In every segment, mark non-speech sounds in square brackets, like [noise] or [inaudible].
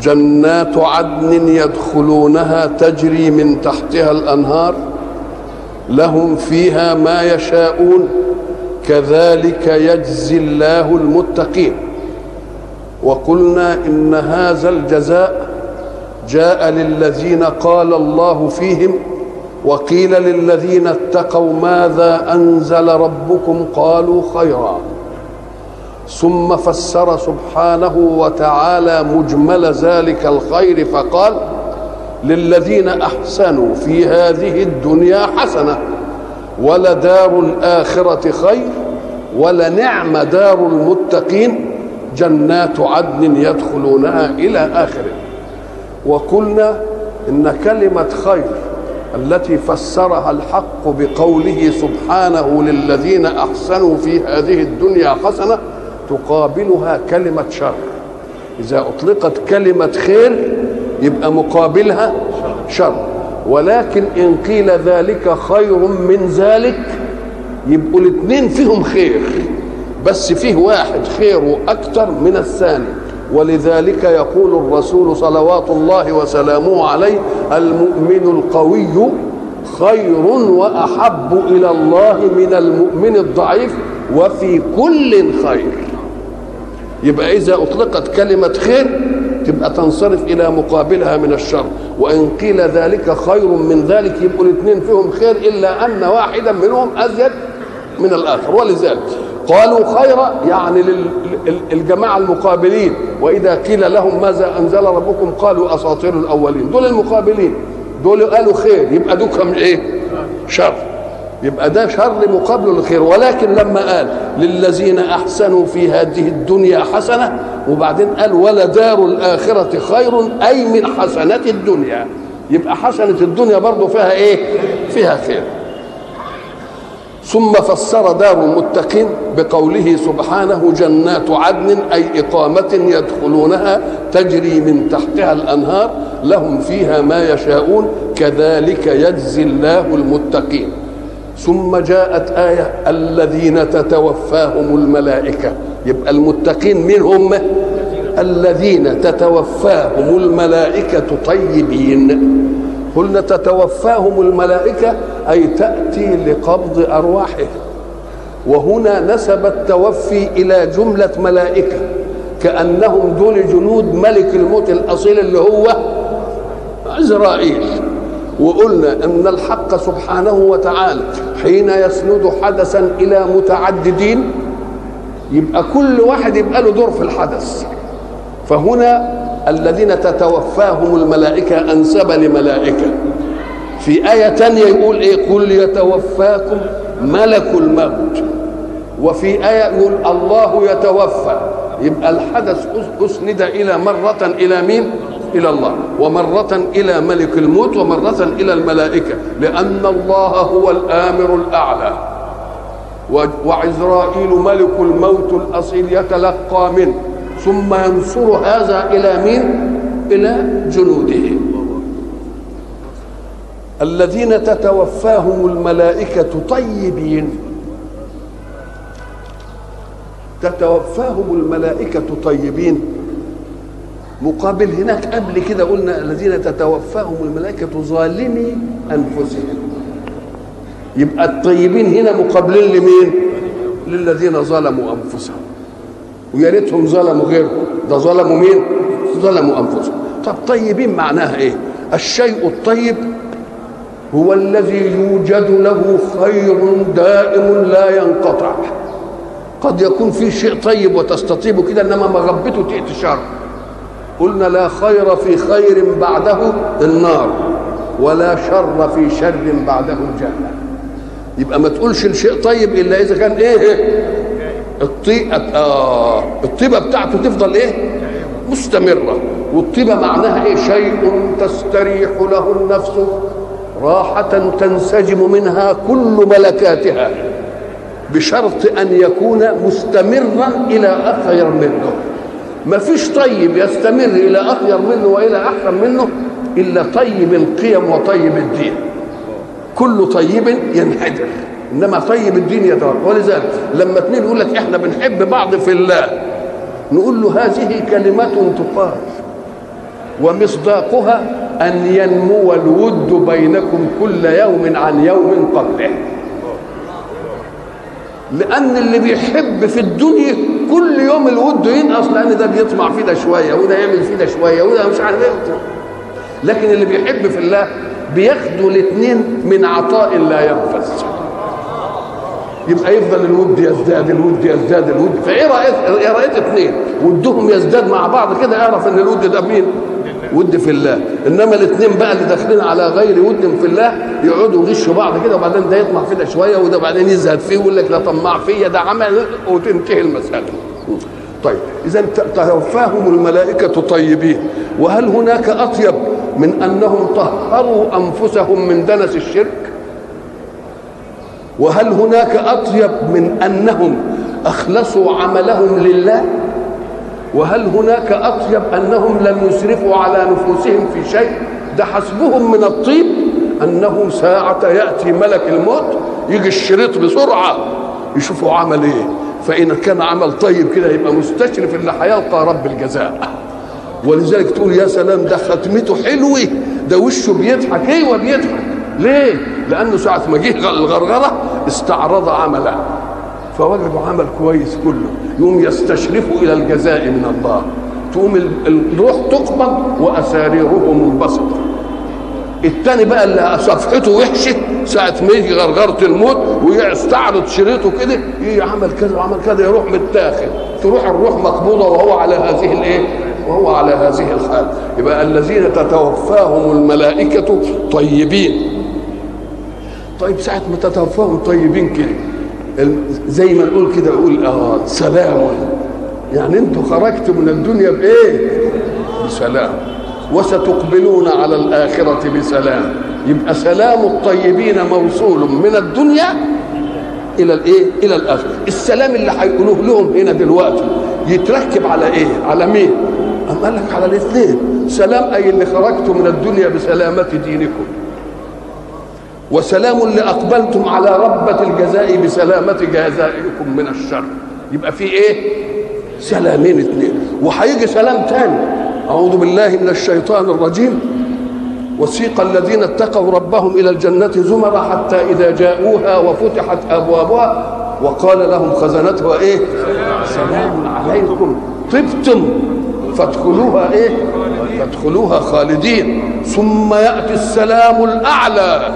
جنات عدن يدخلونها تجري من تحتها الأنهار لهم فيها ما يشاءون كذلك يجزي الله المتقين. وقلنا إن هذا الجزاء جاء للذين قال الله فيهم وقيل للذين اتقوا ماذا أنزل ربكم؟ قالوا خيرا. ثم فسر سبحانه وتعالى مجمل ذلك الخير فقال للذين أحسنوا في هذه الدنيا حسنة ولدار الآخرة خير ولنعم دار المتقين جنات عدن يدخلونها إلى آخره. وقلنا إن كلمة خير التي فسرها الحق بقوله سبحانه للذين أحسنوا في هذه الدنيا حسنة تقابلها كلمة شر. إذا أطلقت كلمة خير يبقى مقابلها شر. ولكن إن قيل ذلك خير من ذلك يبقوا الاثنين فيهم خير. بس فيه واحد خيره أكثر من الثاني. ولذلك يقول الرسول صلوات الله وسلامه عليه المؤمن القوي خير وأحب إلى الله من المؤمن الضعيف وفي كل خير. يبقى إذا أطلقت كلمة خير تبقى تنصرف إلى مقابلها من الشر. وإن قيل ذلك خير من ذلك يبقوا الاثنين فيهم خير إلا أن واحدا منهم أزيد من الآخر. ولذلك قالوا خيرا يعني للجماعة المقابلين. وإذا قيل لهم ماذا أنزل ربكم قالوا أساطير الأولين. دول المقابلين دول قالوا خير يبقى دوكم إيه؟ شر. يبقى ده شر مقابل الخير ولكن لما قال للذين أحسنوا في هذه الدنيا حسنة وبعدين قال ولدار الآخرة خير أي من حسنات الدنيا. يبقى حسنة الدنيا برضه فيها إيه؟ فيها خير. ثم فسر دار المتقين بقوله سبحانه جنات عدن أي إقامة يدخلونها تجري من تحتها الأنهار لهم فيها ما يشاءون كذلك يجزي الله المتقين. ثم جاءت آية الذين تتوفاهم الملائكة. يبقى المتقين من هم الذين تتوفاهم الملائكة طيبين. قلنا تتوفاهم الملائكة أي تأتي لقبض أرواحهم وهنا نسب التوفي إلى جملة ملائكة. كأنهم دول جنود ملك الموت الأصيل اللي هو عزرائيل وقلنا أن الحق سبحانه وتعالى حين يسند حدثا إلى متعددين يبقى كل واحد يبقى له دور في الحدث. فهنا الذين تتوفاهم الملائكة أنسب لملائكة. في آية تانية يقول إيه؟ قل يتوفاكم ملك الموت. وفي آية يقول الله يتوفى. يبقى الحدث أسند إلى مرة إلى مين؟ إلى الله ومرة إلى ملك الموت ومرة إلى الملائكة لأن الله هو الآمر الأعلى. وعزرائيل ملك الموت الأصيل يتلقى منه ثم ينصر هذا إلى مين؟ إلى جنوده. الذين تتوفاهم الملائكة طيبين. تتوفاهم الملائكة طيبين. مقابل هناك قبل كده قلنا الذين تتوفاهم الملائكة ظالمي أنفسهم يبقى الطيبين هنا مقابلين لمين؟ للذين ظلموا أنفسهم ويا ريتهم ظلموا غيرهم ده ظلموا مين؟ ظلموا أنفسهم طب طيبين معناها إيه؟ الشيء الطيب هو الذي يوجد له خير دائم لا ينقطع قد يكون في شيء طيب وتستطيبه كده إنما مغبته تأتي شر قلنا لا خير في خير بعده النار ولا شر في شر بعده الجنة. يبقى ما تقولش الشيء طيب إلا إذا كان إيه؟ الطيبه آه الطيبة بتاعته تفضل إيه؟ مستمرة. والطيبة معناها إيه؟ شيء تستريح له النفس راحة تنسجم منها كل ملكاتها بشرط أن يكون مستمرا إلى أخير منه. ما فيش طيب يستمر إلى أخير منه وإلى أحسن منه إلا طيب القيم وطيب الدين. كل طيب ينحدر إنما طيب الدين يتوقع ولذلك لما اثنين يقول لك إحنا بنحب بعض في الله نقول له هذه كلمة تقال ومصداقها أن ينمو الود بينكم كل يوم عن يوم قبله. لأن اللي بيحب في الدنيا كل يوم الود ينقص لأن ده بيطمع في ده شوية وده يعمل في ده شوية وده مش عارف إيه. لكن اللي بيحب في الله بياخدوا الاثنين من عطاء لا ينفذ. يبقى يفضل الود يزداد الود يزداد الود. فإيه رايت إيه رأيت اثنين ودهم يزداد مع بعض كده اعرف إن الود ده مين؟ ود في الله. إنما الاثنين بقى اللي داخلين على غير ود في الله يقعدوا يغشوا بعض كده وبعدين ده يطمع في ده شوية وده بعدين يزهد فيه ويقول لك لا طماع فيا ده عمل وتنتهي المسألة. طيب اذا توفاهم الملائكة طيبين. وهل هناك أطيب من أنهم طهروا أنفسهم من دنس الشرك؟ وهل هناك أطيب من أنهم أخلصوا عملهم لله؟ وهل هناك أطيب أنهم لم يسرفوا على نفوسهم في شيء؟ ده حسبهم من الطيب أنه ساعة يأتي ملك الموت يجي الشريط بسرعة يشوفوا عمل إيه. فإن كان عمل طيب كده يبقى مستشرف اللي هيلقى رب الجزاء. ولذلك تقول يا سلام ده ختمته حلوة ده وشه بيضحك. أيوه بيضحك. ليه؟ لأنه ساعة ما جه الغرغرة استعرض عمله. فوجدوا عمل كويس كله. يقوم يستشرفوا إلى الجزاء من الله. تقوم الروح تقبض وأساريرهم منبسطه التاني بقى اللي صفحته وحشة ساعة ما يجي غرغرة الموت ويستعرض شريطه كده إيه عمل كذا وعمل كذا يروح متاخد. تروح الروح مقبوضة وهو على هذه الإيه؟ وهو على هذه الحال. يبقى الذين تتوفاهم الملائكة طيبين. طيب ساعة ما تتوفاهم طيبين كده زي ما نقول كده نقول آه سلام يعني أنتوا خرجتوا من الدنيا بإيه؟ بسلام وستقبلون على الآخرة بسلام يبقى سلام الطيبين موصول من الدنيا إلى الإيه؟ إلى الآخرة السلام اللي هيقولوه لهم هنا دلوقتي يتركب على إيه؟ على مين؟ أم قال لك على الاثنين سلام أي اللي خرجتم من الدنيا بسلامة دينكم وسلام اللي أقبلتم على ربة الجزاء بسلامة جزائكم من الشر. يبقى في إيه؟ سلامين اثنين وهيجي سلام تاني. أعوذ بالله من الشيطان الرجيم. وسيق الذين اتقوا ربهم إلى الجنة زمرا حتى إذا جاءوها وفتحت أبوابها وقال لهم خزنتها إيه؟ سلام عليكم. طبتم. فادخلوها إيه؟ فادخلوها خالدين. ثم يأتي السلام الأعلى.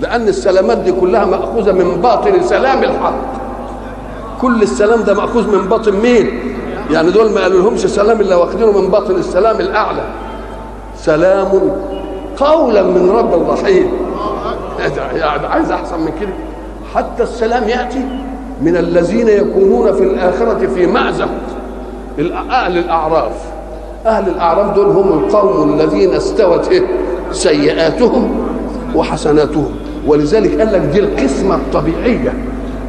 لأن السلامات دي كلها مأخوذة من باطن سلام الحق. كل السلام ده مأخوذ من باطن مين؟ يعني دول ما قالوا لهمش سلام إلا واخدينه من باطن السلام الأعلى. سلام قولا من رب رحيم يعني عايز أحسن من كده. حتى السلام يأتي من الذين يكونون في الآخرة في مأزق. أهل الأعراف. أهل الأعراف دول هم القوم الذين استوت سيئاتهم وحسناتهم. ولذلك قال لك دي القسمة الطبيعية.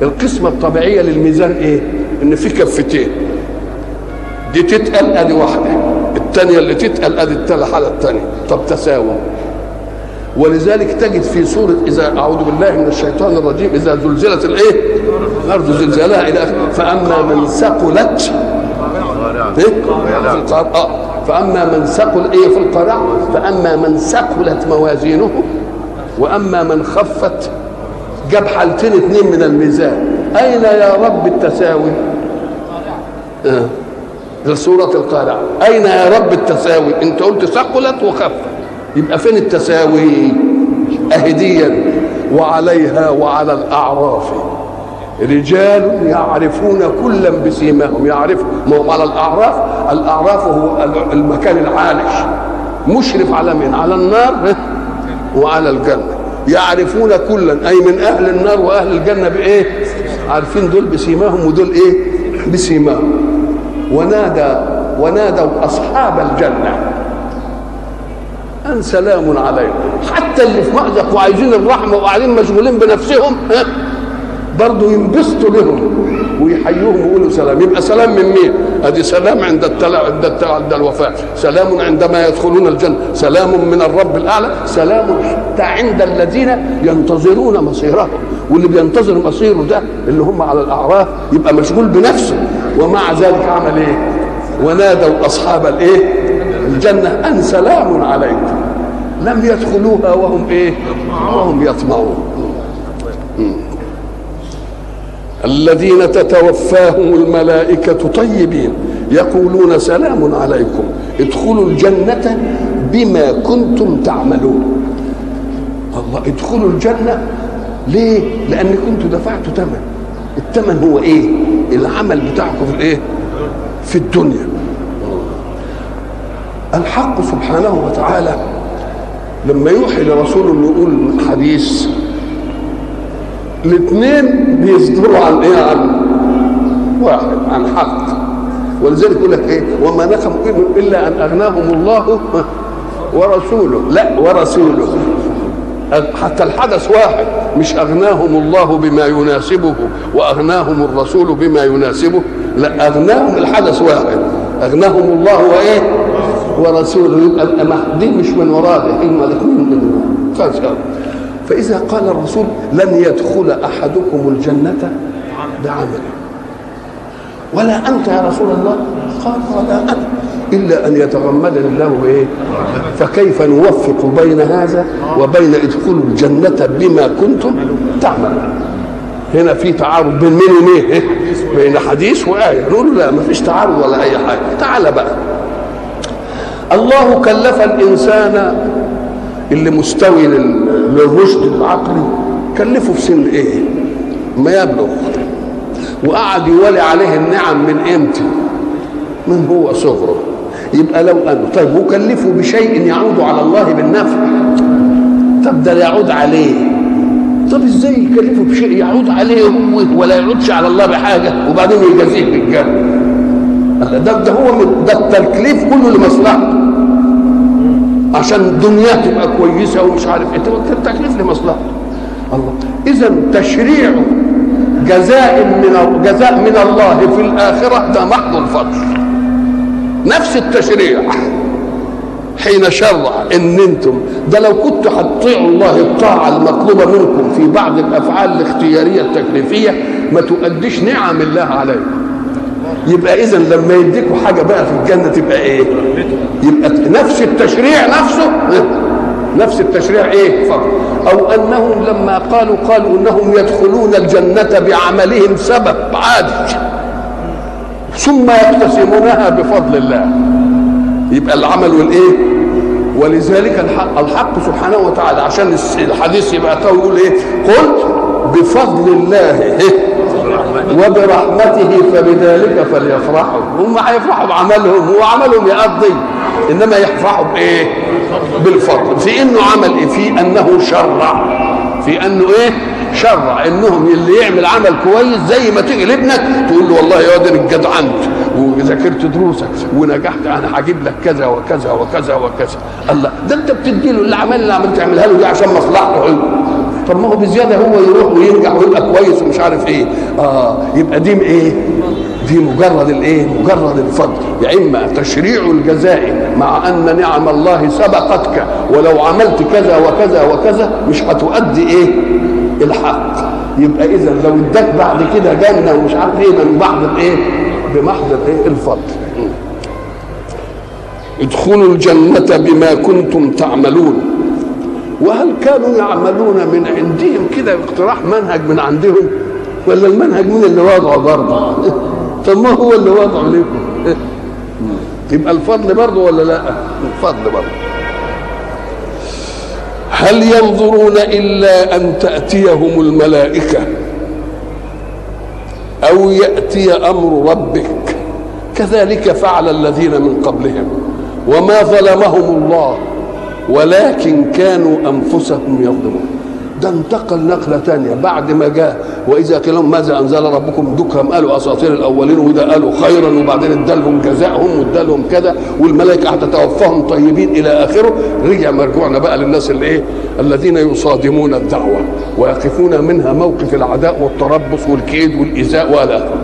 القسمة الطبيعية للميزان إيه؟ إن في كفتين. دي تتقل أدي واحدة الثانية اللي تتقل أدي الحاله الثانية طب تساوى. ولذلك تجد في سورة إذا أعوذ بالله من الشيطان الرجيم إذا زلزلت الإيه؟ الأرض زلزالها إلى آخره. فأما من ثقلت إيه؟ في آه. فأما من ثقل إيه؟ في القارعه فأما من ثقلت موازينه وأما من خفت جاب حالتين اثنين من الميزان. أين يا رب التساوي؟ آه. سورة القارعة. أين يا رب التساوي؟ أنت قلت ثقلت وخفت. يبقى فين التساوي؟ أهديا وعليها وعلى الأعراف. رجال يعرفون كلا بسيماهم. يعرف ما هو على الأعراف؟ الأعراف هو المكان العالش. مشرف على من على النار. وعلى الجنة. يعرفون كلا. أي من أهل النار وأهل الجنة بإيه؟ عارفين دول بسيماهم ودول إيه؟ بسيماهم. ونادى ونادوا أصحاب الجنة. أن سلام عليكم. حتى اللي في مأزق وعايزين الرحمة وقاعدين مشغولين بنفسهم ها؟ برضه ينبسطوا لهم ويحيوهم ويقولوا سلام يبقى سلام من مين؟ أدي سلام عند التلا عند التلا عند الوفاه، سلام عندما يدخلون الجنة، سلام من الرب الأعلى، سلام حتى عند الذين ينتظرون مصيرهم، واللي بينتظر مصيره ده اللي هم على الأعراف يبقى مشغول بنفسه ومع ذلك عمل إيه؟ ونادوا أصحاب الإيه؟ الجنة أن سلام عليكم. لم يدخلوها وهم إيه؟ وهم يطمعون. الذين تتوفاهم الملائكة طيبين يقولون سلام عليكم ادخلوا الجنة بما كنتم تعملون الله ادخلوا الجنة ليه؟ لأن كنتوا دفعتوا ثمن الثمن هو إيه؟ العمل بتاعكم في الإيه؟ في الدنيا الحق سبحانه وتعالى لما يوحي لرسوله انه يقول حديث الاثنين بيصدروا عن إيه؟ عن واحد عن حق. ولذلك يقول لك إيه؟ وما نقموا الا أن أغناهم الله ورسوله. لا ورسوله. حتى الحدث واحد مش أغناهم الله بما يناسبه وأغناهم الرسول بما يناسبه. لا أغناهم الحدث واحد. أغناهم الله وإيه؟ ورسوله. يبقى دي مش من وراه هم الاثنين من فإذا قال الرسول لن يدخل أحدكم الجنة بعمله ولا أنت يا رسول الله؟ قال ولا أنا. إلا أن يتغمدني الله بإيه؟ فكيف نوفق بين هذا وبين ادخلوا الجنة بما كنتم تعملون؟ هنا في تعارض بين مين ومين بين حديث وآية. نقول لا ما فيش تعارض ولا أي حاجة. تعال بقى. الله كلف الإنسان اللي مستوي للرشد العقلي. كلفه في سن إيه؟ ما يبلغ. وقعد يولي عليه النعم من إمتى؟ من هو صغره. يبقى لو انه طيب وكلفه بشيء يعود على الله بالنفع؟ طب ده يعود عليه. طب إزاي يكلفه بشيء يعود عليه هو ولا يعودش على الله بحاجة؟ وبعدين يجازيه بالجنه ده ده هو ده التكليف كله لمصلحته. عشان دنياه تبقى كويسة ومش عارف إيه. التكليف لمصلحته الله. اذا تشريع جزاء من جزاء من الله في الآخرة ده محض الفضل نفس التشريع. حين شرع إن أنتم ده لو كنتوا هتطيعوا الله الطاعة المطلوبة منكم في بعض الأفعال الاختيارية التكليفية ما تؤديش نعم الله عليكم. يبقى اذا لما يديكوا حاجة بقى في الجنة تبقى إيه؟ يبقى نفس التشريع نفسه؟ نفس التشريع إيه؟ فقط. أو أنهم لما قالوا قالوا إنهم يدخلون الجنة بعملهم سبب عادي. ثم يقتسمونها بفضل الله. يبقى العمل والإيه؟ ولذلك الحق, الحق سبحانه وتعالى عشان الحديث يبقى يقول إيه؟ قلت بفضل الله. وبرحمته. فبذلك فليفرحوا. هم هيفرحوا بعملهم هو عملهم يقضي. إنما يفرحوا بإيه؟ بالفضل. في إنه عمل إيه؟ في أنه شرع في أنه إيه؟ شرع إنهم اللي يعمل عمل كويس زي ما تيجي لابنك تقول له والله يا واد إنك جدعنت. وذاكرت دروسك ونجحت. أنا هجيب لك كذا وكذا وكذا وكذا. الله ده أنت بتدي له الأعمال اللي عملت تعملها له دي عشان مصلحته. هو طب ما هو بزيادة هو يروح وينجح ويبقى كويس ومش عارف إيه. آه يبقى دي إيه؟ دي مجرد الإيه؟ مجرد الفضل. يا إما تشريع الجزاء مع أن نعم الله سبقتك ولو عملت كذا وكذا وكذا مش هتؤدي إيه؟ الحق. يبقى إذا لو اداك بعد كده جنة ومش عارف إيه من بعض الإيه؟ بمحض الايه الفضل. ادخلوا الجنة بما كنتم تعملون. وهل كانوا يعملون من عندهم كده اقتراح منهج من عندهم؟ ولا المنهج من اللي وضعه برضه؟ [laughs] طب ما هو اللي وضعه لكم [laughs] يبقى الفضل برضه ولا لا؟ الفضل برضه. هل ينظرون إلا أن تأتيهم الملائكة أو يأتي أمر ربك؟ كذلك فعل الذين من قبلهم. وما ظلمهم الله. ولكن كانوا أنفسهم يظلمون. ده انتقل نقلة تانية. بعد ما جاء وإذا قيل لهم ماذا أنزل ربكم؟ دكهم قالوا أساطير الأولين وده قالوا خيرا وبعدين ادالهم جزاءهم وادالهم كذا والملائكة هتتوفاهم طيبين إلى آخره. رجع مرجوعنا بقى للناس اللي إيه؟ الذين يصادمون الدعوة ويقفون منها موقف العداء والتربص والكيد والإيذاء وإلى آخره.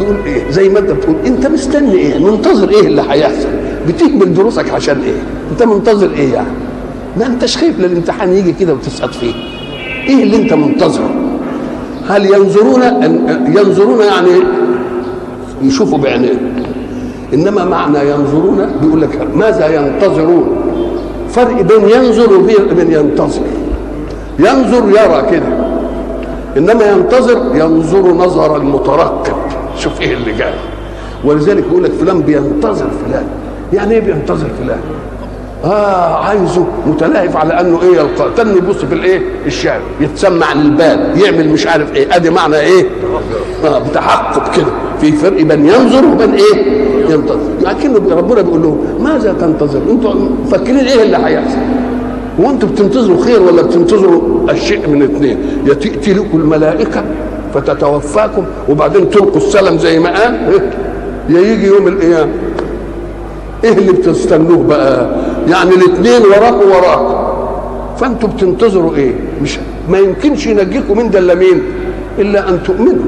تقول إيه؟ زي ما أنت بتقول أنت مستني إيه؟ منتظر إيه اللي هيحصل؟ بتهمل دروسك عشان إيه؟ أنت منتظر إيه يعني؟ ما انتش خايف للامتحان يجي كده وتسقط فيه. إيه اللي أنت منتظره؟ هل ينظرون ينظرون يعني يشوفوا بعينيه؟ إنما معنى ينظرون بيقول لك ماذا ينتظرون؟ فرق بين ينظر وبين ينتظر. ينظر يرى كده. إنما ينتظر ينظر نظر المترقب شوف إيه اللي جاي. ولذلك يقول لك فلان بينتظر فلان. يعني إيه بينتظر فلان آه عايزه متلهف على أنه إيه يلقى تاني يبص في الإيه؟ الشعر يتسمع عن البال يعمل مش عارف إيه. أدي معنى إيه؟ آه بتحقق كده. في فرق بين ينظر وبين إيه؟ ينتظر. لكن ربنا بيقول لهم ماذا تنتظر؟ أنتوا مفكرين إيه اللي هيحصل؟ وأنتوا بتنتظروا خير ولا بتنتظروا الشيء من اثنين؟ يا تاتي لكم الملائكة فتتوفاكم وبعدين تلقوا السلم زي ما قال يا يجي يوم القيامة. إيه اللي بتستنوه بقى؟ يعني الاثنين وراكوا وراكوا فأنتوا بتنتظروا إيه؟ مش ما يمكنش ينجيكم من ده إلا مين الا أن تؤمنوا.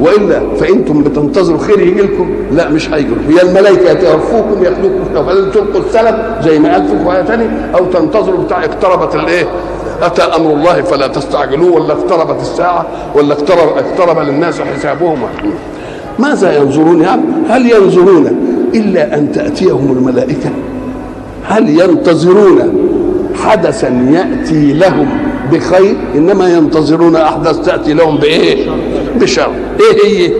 وإلا فإنتم بتنتظروا خير يجي لكم؟ لا مش هيجي هي الملائكة يتوفوكم ياخذوكم وبعدين تلقوا السلم زي ما قال في آية ثانية أو تنتظروا بتاع اقتربت الإيه؟ أتى أمر الله فلا تستعجلوه ولا اقتربت الساعة ولا اقترب اقترب للناس حسابهم ماذا ينظرون يعني هل ينظرون إلا أن تأتيهم الملائكة. هل ينتظرون حدثا يأتي لهم بخير؟ إنما ينتظرون أحداث تأتي لهم بإيه؟ بشر. إيه هي؟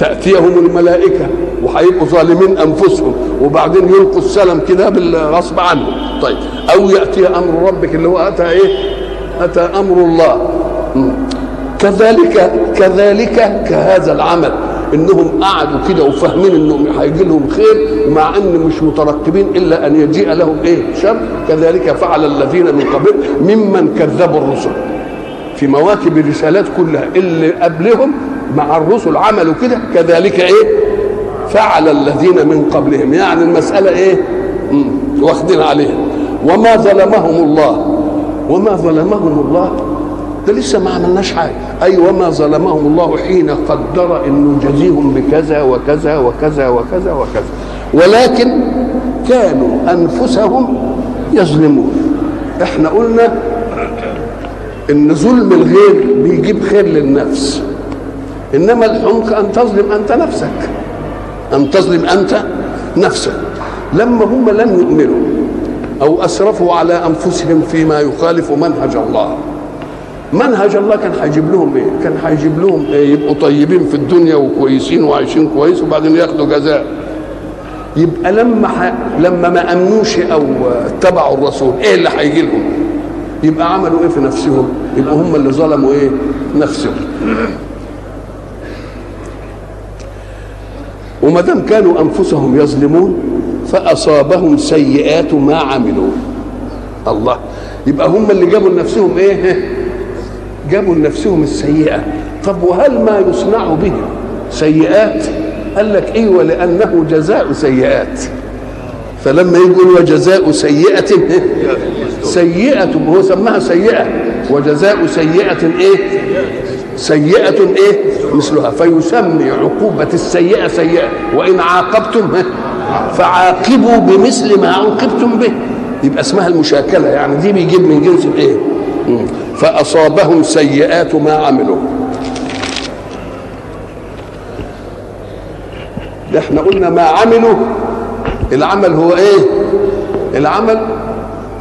تأتيهم الملائكة وهيبقوا ظالمين أنفسهم وبعدين يلقوا السلم كده بالغصب عنهم. طيب أو يأتي أمر ربك اللي هو أتى إيه؟ أتى أمر الله. كذلك كذلك كهذا العمل. إنهم قعدوا كده وفاهمين إنهم هيجي لهم خير مع إن مش مترقبين إلا أن يجيء لهم إيه؟ شر. كذلك فعل الذين من قبل ممن كذبوا الرسل. في مواكب الرسالات كلها اللي قبلهم مع الرسل عملوا كده كذلك إيه؟ فعل الذين من قبلهم. يعني المسألة إيه؟ واخدين عليها. وما ظلمهم الله. وما ظلمهم الله ده لسه ما عملناش حاجة. اي وما ظلمهم الله حين قدر انه يجازيهم بكذا وكذا وكذا وكذا وكذا. ولكن كانوا أنفسهم يظلمون. إحنا قلنا إن ظلم الغير بيجيب خير للنفس. إنما الحمق أن تظلم أنت نفسك. أن تظلم أنت نفسك. لما هم لم يؤمنوا أو أسرفوا على أنفسهم فيما يخالف منهج الله. منهج الله كان هيجيب لهم إيه؟ كان هيجيب لهم إيه؟ يبقوا طيبين في الدنيا وكويسين وعايشين كويس وبعدين ياخدوا جزاء. يبقى لما ح... لما ما أمنوش أو اتبعوا الرسول إيه اللي هيجي لهم؟ يبقى عملوا إيه في نفسهم؟ يبقى هم اللي ظلموا إيه؟ نفسهم. وما دام كانوا أنفسهم يظلمون فأصابهم سيئات ما عملوا. الله يبقى هم اللي جابوا لنفسهم إيه؟ جابوا لنفسهم السيئة. طب وهل ما يصنع به سيئات؟ قال لك إيوه لأنه جزاء سيئات. فلما يقول وجزاء سيئة سيئة هو سماها سيئة. وجزاء سيئة إيه؟ سيئة إيه؟ مثلها. فيسمي عقوبة السيئة سيئة. وإن عاقبتم فعاقبوا بمثل ما عوقبتم به. يبقى اسمها المشاكلة يعني دي بيجيب من جنس الايه فأصابهم سيئات ما عملوا. ده إحنا قلنا ما عملوا. العمل هو إيه؟ العمل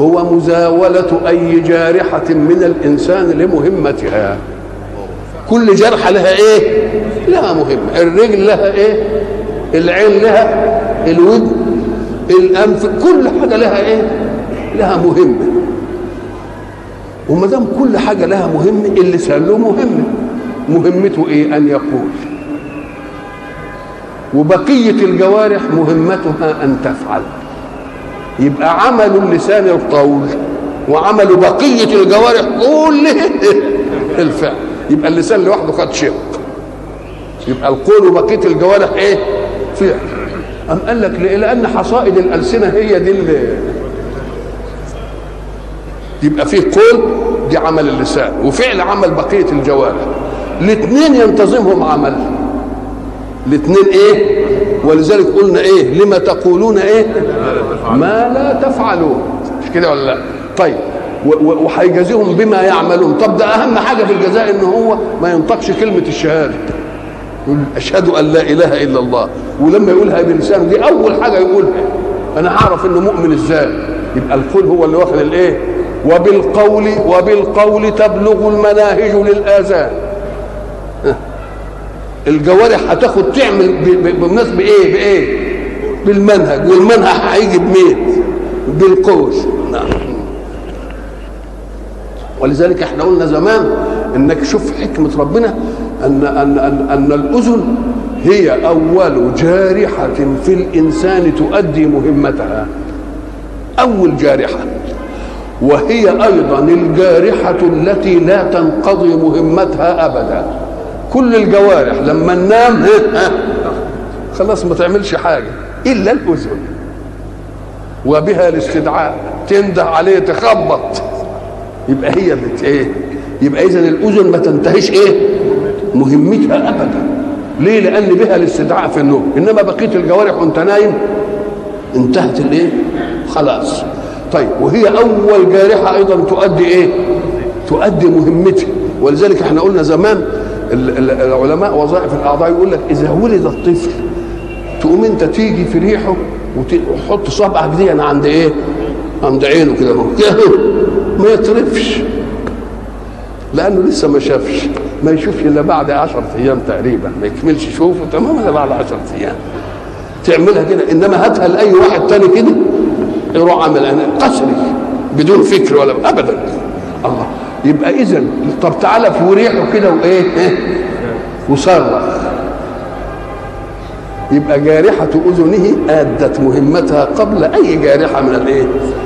هو مزاولة أي جارحة من الإنسان لمهمتها. كل جرحة لها إيه؟ لها مهمة. الرجل لها إيه؟ العين لها؟ الودن؟ الأنف؟ كل حاجة لها إيه؟ لها مهمة. وما دام كل حاجة لها مهمه اللسان له مهمه مهمته إيه؟ أن يقول. وبقية الجوارح مهمتها أن تفعل. يبقى عمل اللسان القول وعملوا بقية الجوارح كلها [laughs] الفعل. يبقى اللسان لوحده خد شق. يبقى القول وبقية الجوارح إيه؟ فعل. أم قال لك؟ لأن حصائد الألسنة هي دي اللي يبقى فيه قول دي عمل اللسان وفعل عمل بقية الجوارح. الاثنين ينتظمهم عمل. الاثنين إيه؟ ولذلك قلنا إيه؟ لما تقولون إيه؟ ما لا تفعلون. مش كده ولا لا؟ طيب وهيجازيهم بما يعملون. طب ده أهم حاجة في الجزاء ان هو ما ينطقش كلمة الشهادة. يقول أشهد أن لا إله إلا الله. ولما يقولها بلسانه دي أول حاجة يقولها. أنا هعرف إنه مؤمن إزاي. يبقى القول هو اللي واخد الإيه؟ وبالقول وبالقول تبلغ المناهج للآذان. الجوارح هتاخد تعمل بالمناسبه بايه بإيه؟ بالمنهج. والمنهج هيجي بمين؟ بالقول نعم. ولذلك إحنا قلنا زمان إنك شوف حكمة ربنا ان ان ان, أن الأذن هي أول جارحة في الإنسان تؤدي مهمتها. أول جارحة. وهي أيضا الجارحة التي لا تنقضي مهمتها ابدا. كل الجوارح لما ننام [laughs] خلاص ما تعملش حاجة إلا الأذن. وبها الاستدعاء. تنده عليه تخبط. يبقى هي بت إيه؟ يبقى اذا الأذن ما تنتهيش إيه؟ مهمتها ابدا. ليه؟ لأن بها الاستدعاء في النوم. إنما بقية الجوارح وأنت نايم انتهت الإيه؟ خلاص. طيب وهي أول جارحة أيضا تؤدي إيه؟ تؤدي مهمتها. ولذلك إحنا قلنا زمان العلماء وظائف الأعضاء يقول لك إذا ولد الطفل تقوم أنت تيجي في ريحه وتحط صبعك دي عند إيه؟ عند عينه كده [laughs] ما يطرفش لأنه لسه ما شافش. ما يشوفش إلا بعد 10 أيام تقريبا. ما يكملش يشوفه تمام إلا بعد 10 أيام. تعملها كده. إنما هاتها لأي واحد تاني كده. يروح أنا قسري بدون فكر ولا ابدا الله يبقى اذا طب تعالى في ريحه كده وإيه؟ وصرخ يبقى جارحة أذنه أدت مهمتها قبل أي جارحة من الإيه؟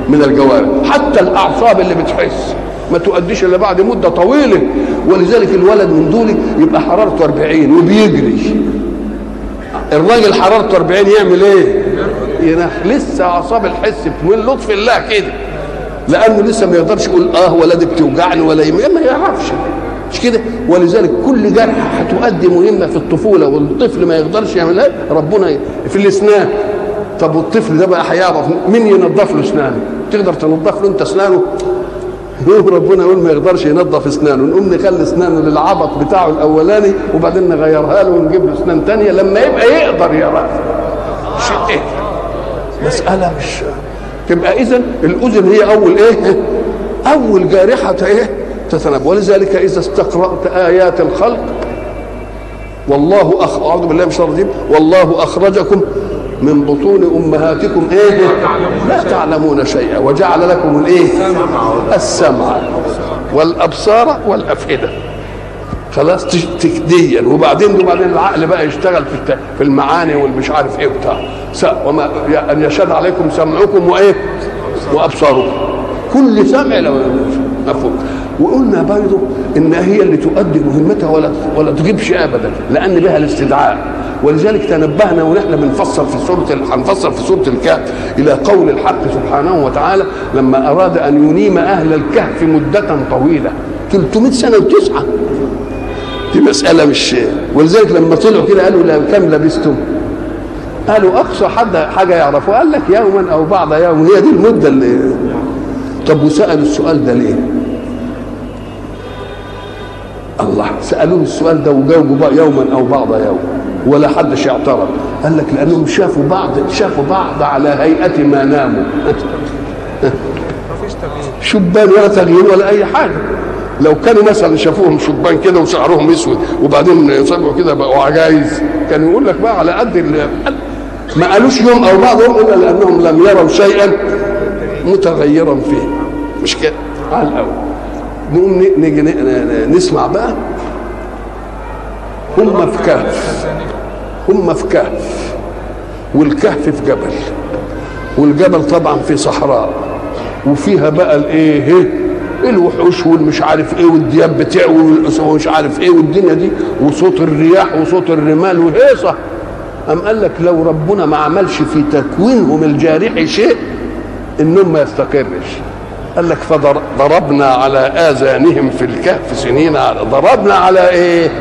من الجوارح، حتى الأعصاب اللي بتحس ما تؤديش إلا بعد مدة طويلة، ولذلك الولد من دول يبقى حرارته 40 وبيجري. الراجل حرارته 40 يعمل إيه؟ ينح لسه أعصاب الحس من لطف الله كده. لأنه لسه ما يقدرش يقول آه ولدي بتوجعني ولا يم... ما يعرفش. مش كده؟ ولذلك كل جرح هتؤدي مهمة في الطفولة. والطفل ما يقدرش يعملها ربنا. في الإسنان. طب والطفل ده بقى هيعرف مين ينظف له إسنانه؟ تقدر تنظف له أنت إسنانه؟ يقول ربنا يقول ما يقدرش ينظف إسنانه. نقوم نخلي إسنانه للعبط بتاعه الأولاني وبعدين نغيرها له ونجيب له إسنان ثانية لما يبقى يقدر يراها إيه مسألة مش تبقى اذا الأذن هي أول إيه؟ أول جارحة إيه؟ تتنبأ. ولذلك إذا استقرأت آيات الخلق والله أخ أعوذ بالله من الشيطان الرجيم. والله أخرجكم من بطون أمهاتكم إيه؟ لا تعلمون شيئا وجعل لكم الإيه؟ السمع والأبصار والأفئدة. خلاص تكديا. وبعدين وبعدين العقل بقى يشتغل في في المعاني والمش عارف إيه بتاع وما أن يشهد عليكم سمعكم وإيه؟ وأبصاركم. كل سمع لو مفهوم. وقلنا برضه إن هي اللي تؤدي مهمتها ولا ولا تجيبش ابدا لأن بها الاستدعاء. ولذلك تنبهنا ونحن بنفسر في سورة هنفسر في سورة الكهف إلى قول الحق سبحانه وتعالى لما أراد أن ينيم أهل الكهف مدة طويلة. 300 سنة وتسعة. دي مسألة مش ولذلك لما طلعوا كده قالوا لا كم لبستم؟ قالوا أقصى حد حاجة يعرفه قال لك يوما أو بعض يوم هي دي المدة اللي طب وسألوا السؤال ده ليه؟ الله سألوه السؤال ده وجاوبوا يوما أو بعض يوم ولا حدش اعترض. قال لك لأنهم شافوا بعض شافوا بعض على هيئة ما ناموا. [laughs] شبان ولا تغيير ولا أي حاجة. لو كانوا مثلا شافوهم شبان كده وشعرهم أسود وبعدين يصبحوا كده بقوا عجايز كانوا يقول لك بقى على قد ما قالوش يوم أو بعض يوم الا لأنهم لم يروا شيئا متغيرا فيه. مش كده؟ على الأول نقوم نيجي نسمع بقى. هم في كهف. هم في كهف. والكهف في جبل. والجبل طبعا في صحراء. وفيها بقى الإيه؟ الوحوش والمش عارف إيه والدياب بتعوي ومش عارف إيه والدنيا دي وصوت الرياح وصوت الرمال وهيصة. أم قال لك لو ربنا ما عملش في تكوينهم الجارح شيء النوم ما يستقرش. قال لك فضربنا على آذانهم في الكهف سنين ضربنا على إيه؟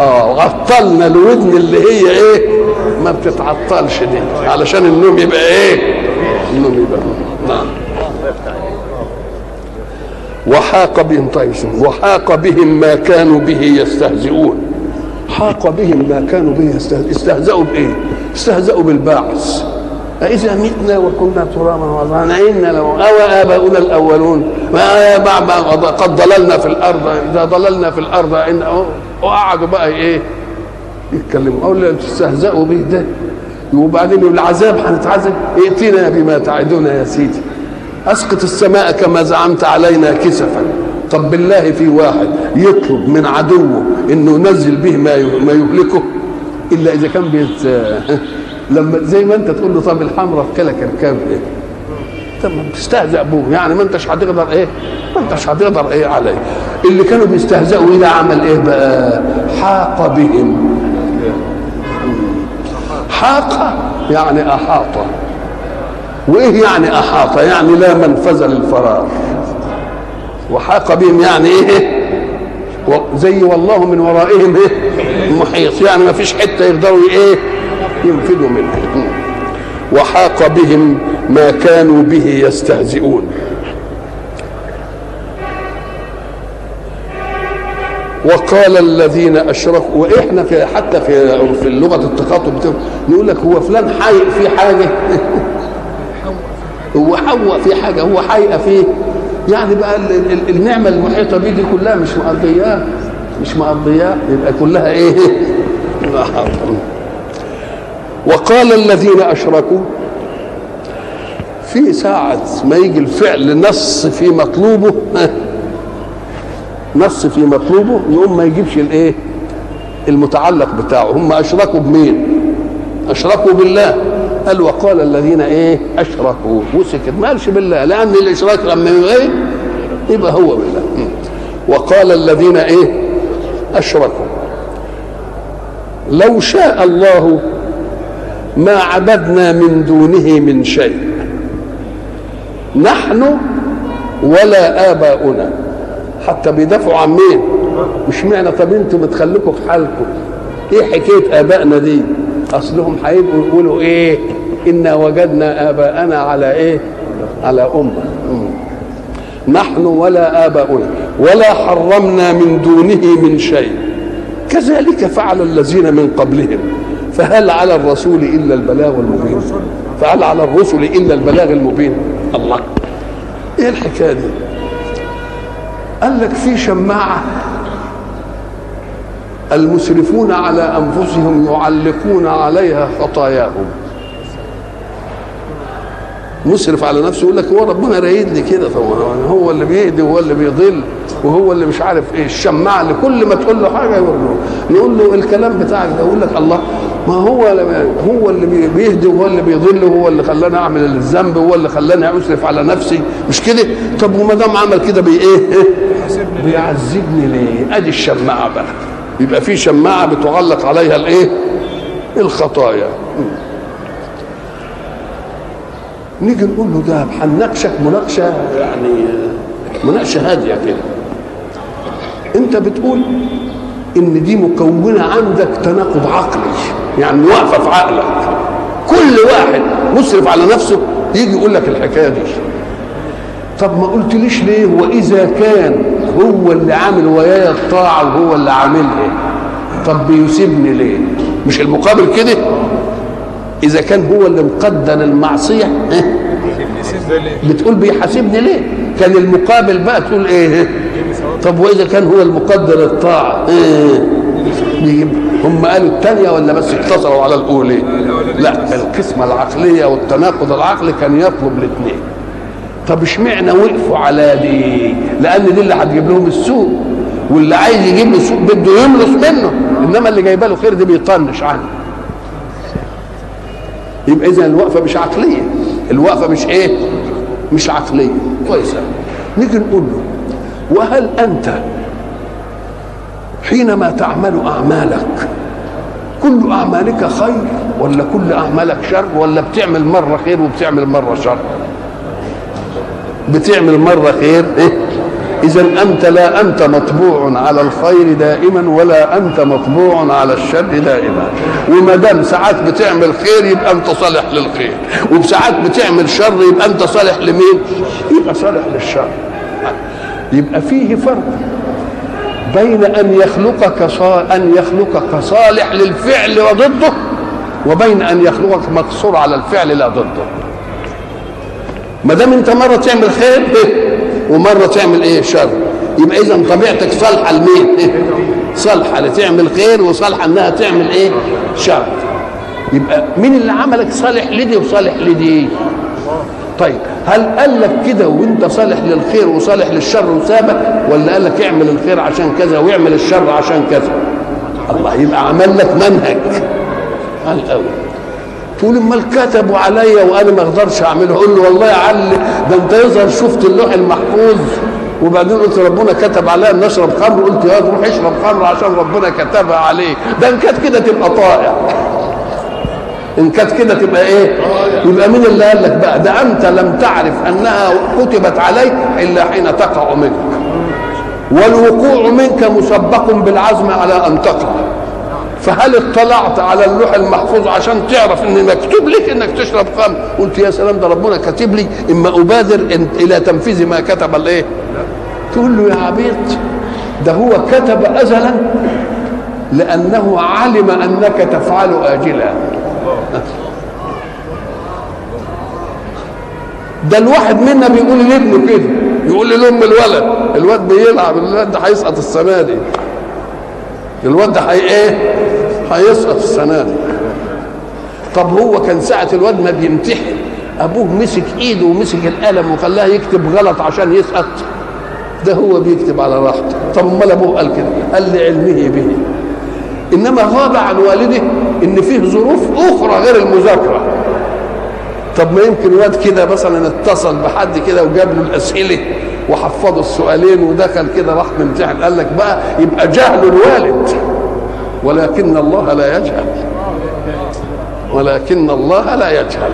آه عطلنا الودن اللي هي إيه؟ ما بتتعطلش دي علشان النوم يبقى إيه؟ النوم يبقى نعم. وحاق بهم طيب وحاق بهم ما كانوا به يستهزئون. حاق بهم ما كانوا به يستهزئون استهزأوا بإيه؟ استهزأوا بالبعث أإذا متنا وكنا ترابا وعظاما إنا لو أو آباؤنا الأولون؟ ما بعد قد ضللنا في الأرض إذا ضللنا في الأرض إن وقعدوا بقى إيه؟ يتكلموا. أو اللي تستهزئوا به ده وبعدين العذاب هنتعذب؟ ائتنا بما تعدنا يا سيدي. أسقط السماء كما زعمت علينا كسفا. طب بالله في واحد يطلب من عدوه إنه ينزل به ما ما يهلكه؟ إلا إذا كان بيت لما زي ما أنت تقول له طب الحمراء في كلك الكام إيه طب بتستهزأ بوه. يعني ما أنتش هتقدر إيه؟ ما أنتش هتقدر إيه عليه. اللي كانوا بيستهزئوا إلى عمل إيه بقى؟ حاق بهم. حاق؟ يعني أحاط. وإيه يعني أحاط؟ يعني لا منفذ للفرار. وحاق بهم يعني إيه؟ زي والله من ورائهم إيه؟ محيط. يعني ما فيش حتة يقدروا إيه؟ ينفذوا منها. وحاق بهم ما كانوا به يستهزئون. وقال الذين أشركوا وإحنا في حتى في في لغة التخاطب نقول لك هو فلان حي في حاجة. [laughs] هو حوق في حاجة هو حيقه فيه يعني بقى النعمة المحيطة بيه دي كلها مش مقضياه مش مقضياه يبقى كلها إيه؟ [laughs] وقال الذين أشركوا في ساعة ما يجي الفعل نص في مطلوبه [laughs] نص في مطلوبه يقوم ما يجيبش الإيه؟ المتعلق بتاعه. هم أشركوا بمين؟ أشركوا بالله. قال وقال الذين إيه؟ أشركوا. وسكت. ما قالش بالله. لأن الإشراك لما يبقى يبقى هو بالله. وقال الذين إيه؟ أشركوا. لو شاء الله ما عبدنا من دونه من شيء. نحن ولا آباؤنا. حتى بيدافعوا عن مين؟ مش معنى. طب أنتوا بتخليكم في حالكم. إيه حكاية آبائنا دي؟ أصلهم هيبقوا يقولوا إيه؟ إنا وجدنا آباءنا على إيه؟ على أمة. نحن ولا آباؤنا ولا حرمنا من دونه من شيء. كذلك فعل الذين من قبلهم. فهل على الرسول إلا البلاغ المبين؟ فهل على الرسل إلا البلاغ المبين؟ الله. إيه الحكاية دي؟ قال لك في شماعة المسرفون على أنفسهم يعلقون عليها خطاياهم. مسرف على نفسه يقول لك هو ربنا رايد لي كده هو اللي بيهدي وهو اللي بيضل وهو اللي مش عارف إيه الشماعة اللي كل ما تقول له حاجة يقول له نقول له الكلام بتاعك ده يقول لك الله ما هو هو اللي بيهدي وهو اللي بيضل وهو اللي خلاني أعمل الذنب وهو اللي خلاني أسرف على نفسي مش كده؟ طب وما دام عمل كده بي إيه بيعذبني ليه؟ أدي الشماعة بقى. يبقى في شماعة بتعلق عليها الايه؟ الخطايا. نيجي نقول له ده هنناقشك مناقشة يعني مناقشة هادية كده. انت بتقول ان دي مكونة عندك تناقض عقلي يعني واقفة في عقلك. كل واحد مسرف على نفسه يجي يقول لك الحكاية دي. طب ما قلتليش ليه؟ واذا كان هو اللي عامل ويايا الطاعة وهو اللي عاملها. طب بيسيبني ليه؟ مش المقابل كده؟ إذا كان هو اللي مقدر المعصية بتقول بيحاسبني ليه؟ كان المقابل بقى تقول إيه؟ طب وإذا كان هو المقدر الطاعة إيه هم قالوا الثانية ولا بس اقتصروا على الأولى؟ لا القسمه العقلية والتناقض العقلي كان يطلب الاثنين. طب اشمعنى وقفوا على دي؟ لأن دي اللي هتجيب لهم السوق واللي عايز يجيب له سوق بده يملص منه. إنما اللي جايبه له خير دي بيطنش عنه. يبقى اذا الوقفة مش عقلية. الوقفة مش إيه؟ مش عقلية. كويس. نيجي نقول له وهل أنت حينما تعمل أعمالك كل أعمالك خير ولا كل أعمالك شر ولا بتعمل مرة خير وبتعمل مرة شر؟ بتعمل مرة خير إيه؟ اذا أنت لا أنت مطبوع على الخير دائما ولا أنت مطبوع على الشر دائما. وما دام ساعات بتعمل خير يبقى أنت صالح للخير. وبساعات بتعمل شر يبقى أنت صالح لمين؟ يبقى صالح للشر. يبقى فيه فرق بين أن يخلقك. أن يخلقك صالح للفعل وضده وبين أن يخلقك مقصور على الفعل لا ضده. ما دام انت مرة تعمل خير؟ ومرة تعمل إيه؟ شر. يبقى إذا طبيعتك صالحة لمين؟ [laughs] صالحة لتعمل خير وصالحة إنها تعمل إيه؟ شر. يبقى مين اللي عملك صالح لدي وصالح لدي؟ طيب هل قال لك كده وأنت صالح للخير وصالح للشر وسابك ولا قال لك اعمل الخير عشان كذا واعمل الشر عشان كذا؟ الله يبقى عمل لك منهج. الأول تقول امال كتبوا عليا وأنا ما أقدرش أعمله. أقول له والله يا علي ده أنت يظهر شفت اللوح المحفوظ. وبعدين قلت ربنا كتب عليا أن أشرب خمر. قلت يا روح اشرب خمر عشان ربنا كتبها عليك ده إن كانت كده تبقى طائع. إن كانت كده تبقى إيه؟ يبقى مين اللي قال لك بقى؟ ده أنت لم تعرف أنها كتبت عليك إلا حين تقع منك. والوقوع منك مسبق بالعزم على أن تقع. فهل اطلعت على اللوح المحفوظ عشان تعرف ان مكتوب لك إنك تشرب خمر؟ قلت يا سلام ده ربنا كاتب لي إما أبادر إلى تنفيذ ما كتب الايه تقول له يا عبيط ده هو كتب ازلا لأنه علم أنك تفعل اجلا. ده الواحد منا بيقول لابنه كده يقول لام الولد الواد بيلعب الواد ده هيسقط السنة دي. الواد ده هي إيه؟ هيسقط السنة دي. طب هو كان ساعة الواد ما بيمتحن أبوه مسك إيده ومسك القلم وخلاه يكتب غلط عشان يسقط. ده هو بيكتب على راحته. طب أمال أبوه قال كده؟ قال لعلمه به. إنما غاب عن والده إن فيه ظروف أخرى غير المذاكرة. طب ما يمكن واد كده مثلا اتصل بحد كده وجاب له الأسئلة وحفظه السؤالين ودخل كده راح ممتحن. قال لك بقى يبقى جهل الوالد. ولكن الله لا يجهل. ولكن الله لا يجهل.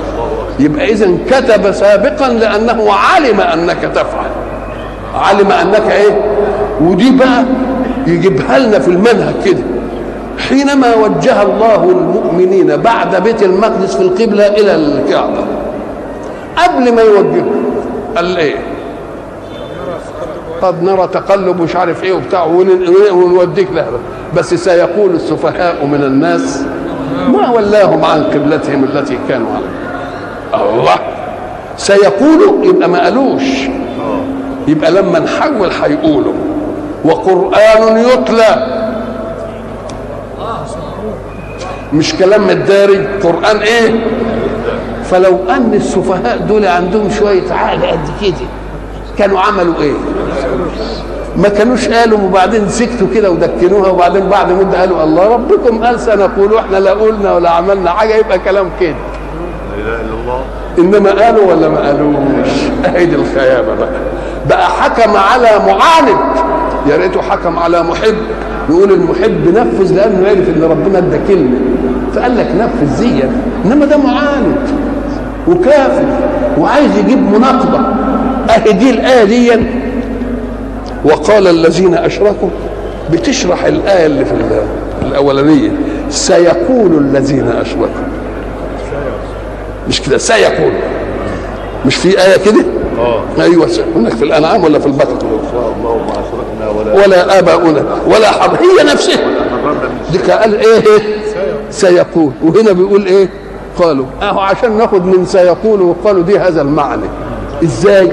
يبقى اذا كتب سابقا لأنه علم أنك تفعل. علم أنك إيه؟ ودي بقى يجيبها لنا في المنهج كده. حينما وجه الله المؤمنين بعد بيت المقدس في القبلة إلى الكعبة قبل ما يوجهوا قال إيه؟ قد نرى تقلب مش عارف إيه وبتاع ونوديك له بس سيقول السفهاء من الناس ما ولاهم عن قبلتهم التي كانوا عليها. الله! سيقولوا يبقى ما قالوش. يبقى لما نحول هيقولوا وقرآن يتلى. مش كلام مداري قرآن إيه؟ فلو أن السفهاء دول عندهم شوية عقل قد كده كانوا عملوا إيه؟ ما كانوش قالوا وبعدين سكتوا كده ودكنوها وبعدين بعد مدة قالوا الله ربكم قال سنقول إحنا لا قلنا ولا عملنا حاجة يبقى كلام كده. لا إله إلا الله. إنما قالوا ولا ما قالوش؟ اهي دي الخيابه بقى. بقى حكم على معاند. يا ريته حكم على محب. يقول المحب نفذ لأنه عرف إن ربنا ادى كلمه فقال لك نفذ زيك إنما ده معاند وكافر وعايز يجيب مناقضة. اهي دي الآية دي وقال الذين أشركوا بتشرح الآية اللي في الأولانية سيقول الذين أشركوا. مش كده؟ سيقول. مش في آية كده؟ آه. أيوه هناك في الأنعام ولا في اشركنا ولا آباؤنا ولا حرم هي نفسها. دي قال إيه؟ سيقول. وهنا بيقول إيه؟ قالوا أهو عشان ناخد من سيقول. وقالوا دي هذا المعنى. إزاي؟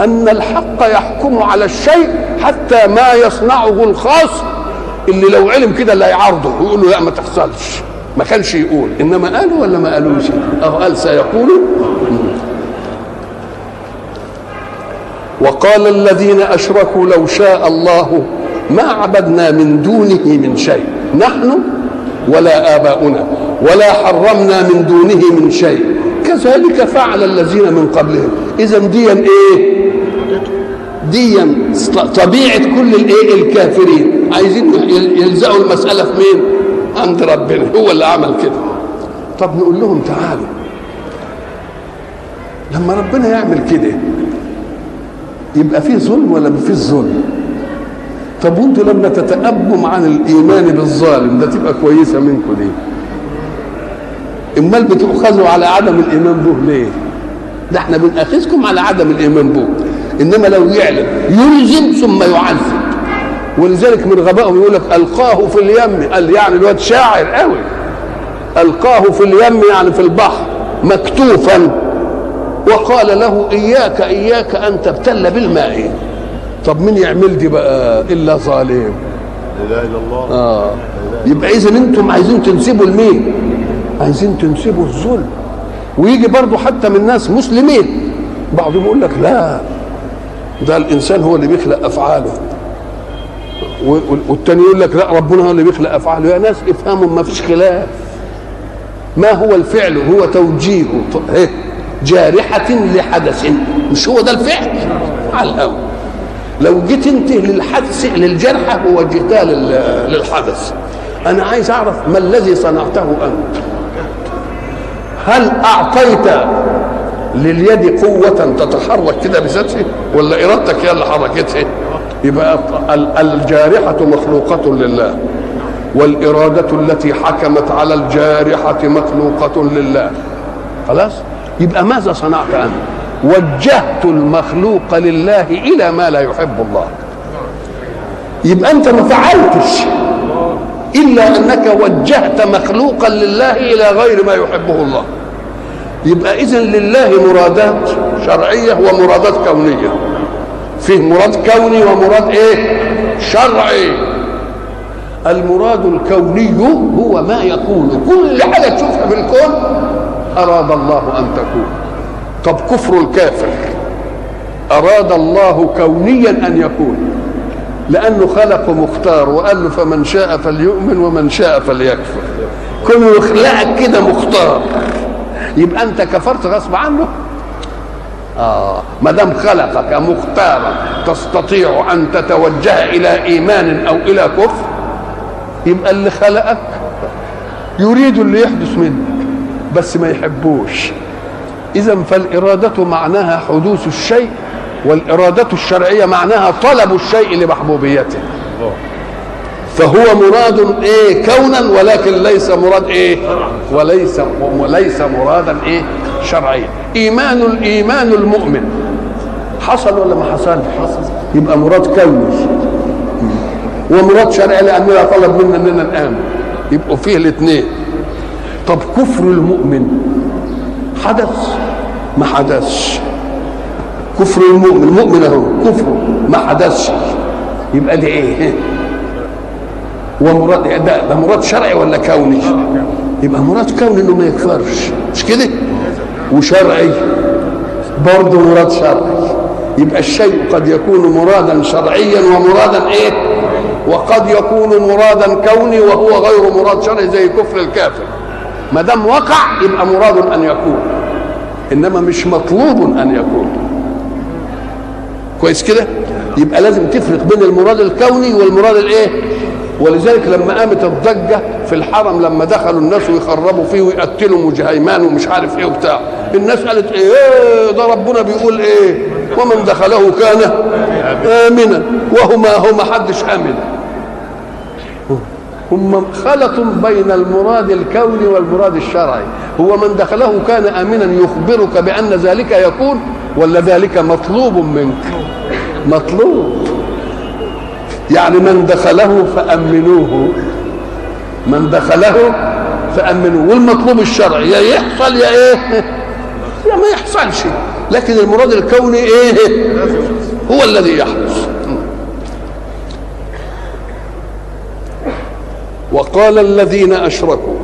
أن الحق يحكم على الشيء حتى ما يصنعه الخاص اللي لو علم كده لا يعارضه. ويقول له لا ما تحصلش. ما كانش يقول. إنما قالوا ولا ما قالوش؟ اهو قال سيقولوا وقال الذين أشركوا لو شاء الله ما عبدنا من دونه من شيء. نحن ولا آباؤنا ولا حرمنا من دونه من شيء. كذلك فعل الذين من قبلهم. اذا ديا إيه؟ ديا طبيعة كل الإيه؟ الكافرين. عايزين يلزقوا المسألة في مين؟ عند ربنا. هو اللي عمل كده. طب نقول لهم تعالوا. لما ربنا يعمل كده يبقى فيه ظلم ولا ما فيش ظلم؟ طب وأنتوا لما تتأبوا عن الإيمان بالظالم ده تبقى كويسة منكم دي إمال بتؤخذوا على عدم الإيمان به ليه؟ ده إحنا بنأخذكم على عدم الإيمان به إنما لو يعلم يلزم ثم يعذب. ولذلك من غبائهم يقول لك ألقاه في اليم قال يعني الواد شاعر قوي. ألقاه في اليم يعني في البحر مكتوفا. وقال له إياك إياك أن تبتل بالماء. طب مين يعمل دي بقى إلا ظالم؟ لا إله إلا الله. آه. يبقى اذا أنتم عايزين تنسبوا لمين؟ عايزين تنسبوا الظلم. ويجي برضه حتى من ناس مسلمين. بعضهم يقول لك لا. ده الإنسان هو اللي بيخلق أفعاله. والتاني يقول لك لا ربنا هو اللي بيخلق أفعاله. يا ناس افهموا ما فيش خلاف. ما هو الفعل؟ هو توجيه. إيه؟ جارحة لحدث. مش هو ده الفعل؟ على الأول لو جيت انت للحدث للجرحة ووجهتها للحدث. أنا عايز أعرف ما الذي صنعته أنت؟ هل أعطيت لليد قوة تتحرك كده بذاتها ولا إرادتك هي اللي حركتها؟ يبقى الجارحة مخلوقة لله والإرادة التي حكمت على الجارحة مخلوقة لله. خلاص؟ يبقى ماذا صنعت أنت وجهت المخلوق لله إلى ما لا يحب الله. يبقى أنت ما فعلتش إلا أنك وجهت مخلوقا لله إلى غير ما يحبه الله. يبقى إذن لله مرادات شرعية ومرادات كونية. فيه مراد كوني ومراد إيه؟ شرعي. المراد الكوني هو ما يكون. كل حاجة تشوفها في الكون أراد الله أن تكون. طب كفر الكافر. أراد الله كونيا أن يكون. لأنه خلق مختار وقال له فمن شاء فليؤمن ومن شاء فليكفر. كونه يخلقك كده مختار. يبقى أنت كفرت غصب عنه؟ آه. ما دام خلقك مختارا تستطيع أن تتوجه إلى إيمان أو إلى كفر يبقى اللي خلقك يريد اللي يحدث منك بس ما يحبوش. إذا فالإرادة معناها حدوث الشيء والإرادة الشرعية معناها طلب الشيء لمحبوبيته. فهو مراد إيه كونا ولكن ليس مراد إيه وليس وليس مرادا إيه شرعيا. إيمان الايمان المؤمن. حصل ولا ما حصل؟ يبقى مراد كوني ومراد شرعي لاننا طلب منا إننا نآمن. يبقوا فيه الاثنين. طب كفر المؤمن حدث؟ ما حدثش. كفر المؤمن مؤمن أهو كفر. ما حدثش. يبقى دي إيه ومراد ده, ده مراد شرعي ولا كوني. يبقى مراد كوني إنه ما يكفرش. مش كده؟ وشرعي. برضه مراد شرعي. يبقى الشيء قد يكون مرادا شرعيا ومرادا إيه؟ وقد يكون مرادا كوني وهو غير مراد شرعي زي كفر الكافر. ما دام وقع يبقى مراد أن يكون. إنما مش مطلوب أن يكون. كويس كده؟ يبقى لازم تفرق بين المراد الكوني والمراد الإيه؟ ولذلك لما قامت الضجة في الحرم لما دخلوا الناس ويخربوا فيه ويقتلوا مجهيمان ومش عارف إيه وبتاع الناس قالت إيه, ده ربنا بيقول إيه؟ ومن دخله كان آمنا وهما هو ما حدش آمن. هم خلط بين المراد الكوني والمراد الشرعي. هو من دخله كان آمنا يخبرك بأن ذلك يكون ولا ذلك مطلوب منك؟ مطلوب. يعني من دخله فأمنوه. من دخله فأمنوه. والمطلوب الشرعي يا يحصل يا إيه؟ يا ما يحصلش. لكن المراد الكوني إيه؟ هو الذي يحدث وقال الذين أشركوا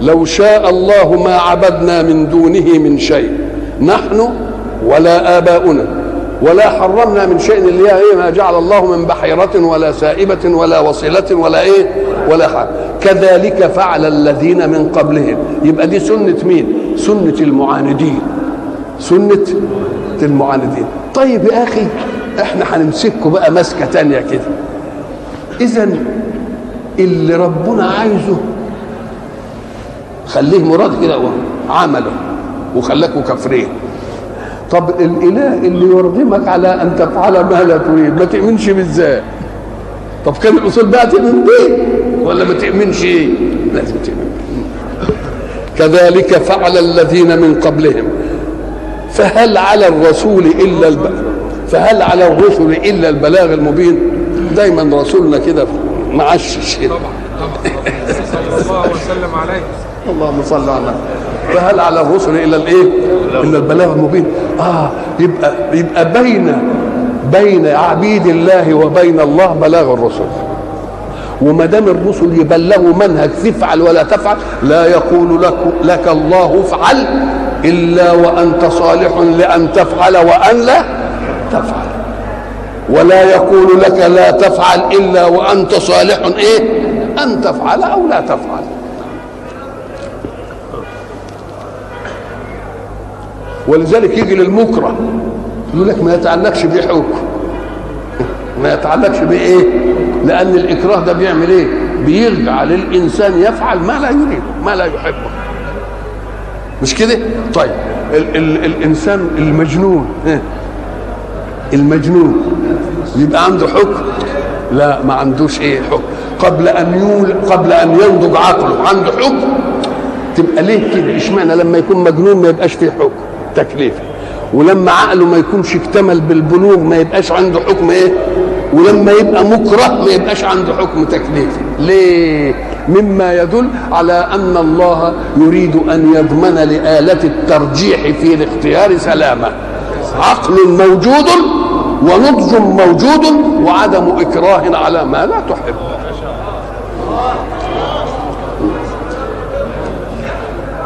لو شاء الله ما عبدنا من دونه من شيء نحن ولا آباؤنا. ولا حرمنا من شيء اللي هي إيه ما جعل الله من بحيرة ولا سائبة ولا وصلة ولا إيه ولا حاجة كذلك فعل الذين من قبلهم. يبقى دي سنة مين؟ سنة المعاندين. سنة المعاندين. طيب يا أخي إحنا هنمسككم بقى مسكة تانية كده. اذا اللي ربنا عايزه خليه مراد كده عمله وخلاكوا كافرين طب الإله اللي يرغمك على أن تفعل ما لا تريد ما تؤمنش بالذات. طب كان الأصول بقى تؤمن بيه ولا ما تؤمنش؟ إيه لازم تؤمن كذلك فعل الذين من قبلهم. فهل على الرسول إلا الب... فهل على الرسل إلا البلاغ المبين؟ دايما رسولنا كده معشش. كده طبعا. طبعا صلى الله وسلم عليه. اللهم صل على فهل على الرسل الا الإيه؟ الا البلاغ المبين. آه يبقى يبقى بين بين عبيد الله وبين الله بلاغ الرسل. وما دام الرسل يبلغوا منهج تفعل ولا تفعل لا يقول لك لك الله افعل إلا وأنت صالح لأن تفعل وأن لا تفعل. ولا يقول لك لا تفعل إلا وأنت صالح إيه؟ أن تفعل أو لا تفعل. ولذلك يجي للمكره يقول لك ما يتعلقش بيه حكم [laughs] ما يتعلقش بإيه؟ لأن الإكراه ده بيعمل إيه؟ بيجعل الانسان يفعل ما لا يريد ما لا يحبه. مش كده؟ طيب ال ال الإنسان المجنون؟ المجنون يبقى عنده حكم لا ما عندوش إيه حكم قبل أن يول قبل أن ينضج عقله عنده حكم تبقى ليه كده؟ إشمعنى لما يكون مجنون ما يبقاش فيه حكم تكليفي ولما عقله ما يكونش اكتمل بالبلوغ ما يبقاش عنده حكم إيه؟ ولما يبقى مكره ما يبقاش عنده حكم تكليفي ليه؟ مما يدل على أن الله يريد أن يضمن لآلة الترجيح في الاختيار سلامة. عقل موجود ونضج موجود وعدم إكراه على ما لا تحب.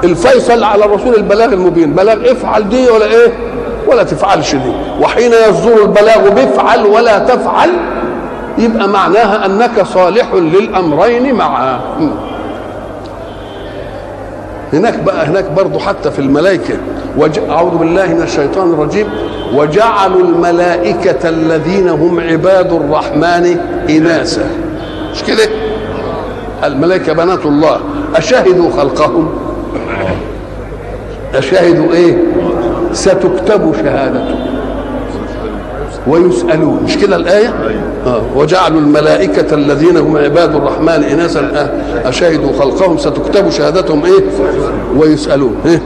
الفيصل على الرسول البلاغ المبين. بلاغ افعل دي ولا إيه؟ ولا تفعلش دي. وحين يصدر البلاغ بافعل ولا تفعل يبقى معناها أنك صالح للأمرين معا. هناك بقى هناك برضه حتى في الملائكة. وج... أعوذ بالله من الشيطان الرجيم. وجعلوا الملائكة الذين هم عباد الرحمن اناثا مش كده؟ الملائكة بنات الله. أشهدوا خلقهم؟ أشاهدوا إيه؟ ستكتب شهادته ويسألون مش كده الآية؟ آه. وجعلوا الملائكة الذين هم عباد الرحمن إناثا آه. أشهدوا خلقهم ستكتب شهادتهم إيه؟ ويسألون إيه؟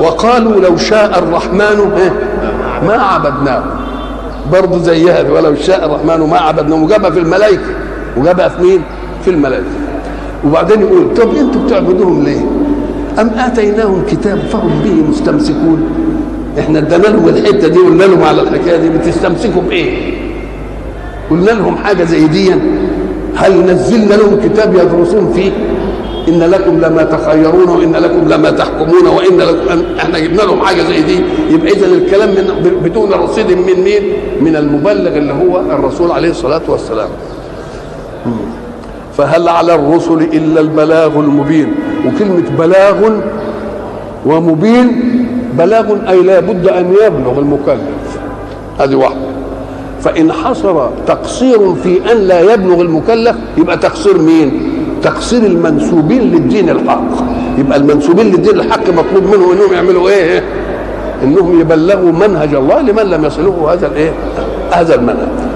وقالوا لو شاء الرحمن إيه؟ ما عبدناه برضه زيها ولو شاء الرحمن ما عبدناه وجابها في الملائكة وجابها في مين؟ في الملائكة وبعدين يقول طب أنتوا بتعبدوهم ليه؟ أم آتيناهم كتاب فهم به مستمسكون إحنا ادينا لهم الحتة دي قلنا لهم على الحكاية دي بتستمسكوا بإيه؟ قلنا لهم حاجة زي دي هل نزلنا لهم كتاب يدرسون فيه؟ إن لكم لما تخيرون وإن لكم لما تحكمون وإن لكم إحنا جبنا لهم حاجة زي دي يبقى اذا الكلام من بدون رصيد من مين؟ من المبلغ اللي هو الرسول عليه الصلاة والسلام. فهل على الرسل إلا البلاغ المبين؟ وكلمة بلاغ ومبين بلاغ أي لا بد أن يبلغ المكلف. هذه واحدة. فإن حصل تقصير في أن لا يبلغ المكلف يبقى تقصير مين؟ تقصير المنسوبين للدين الحق. يبقى المنسوبين للدين الحق مطلوب منهم إنهم يعملوا إيه؟ إنهم يبلغوا منهج الله لمن لم يصله هذا الإيه؟ هذا المنهج.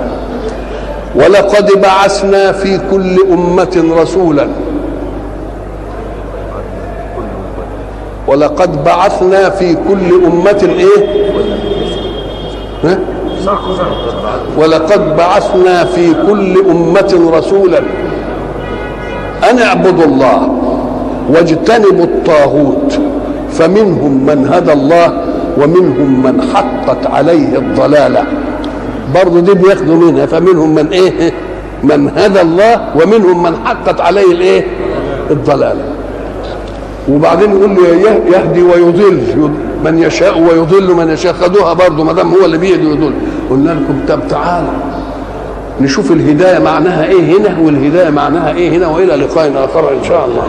ولقد بعثنا في كل أمة رسولا ولقد بعثنا في كل أمة إيه؟ ها؟ ولقد بعثنا في كل أمة رسولا أن اعبدوا الله واجتنبوا الطاغوت فمنهم من هدى الله ومنهم من حقت عليه الضلالة برضه دي بياخدوا منها فمنهم من إيه؟ من هدى الله ومنهم من حقت عليه الإيه؟ الضلالة. وبعدين يقول له يهدي ويضل من يشاء ويضل من يشاء. خدوها برضه ما دام هو اللي بيهدي ويضل. قلنا لكم طب تعالوا نشوف الهداية معناها إيه هنا والهداية معناها إيه هنا وإلى لقاء اخر إن شاء الله.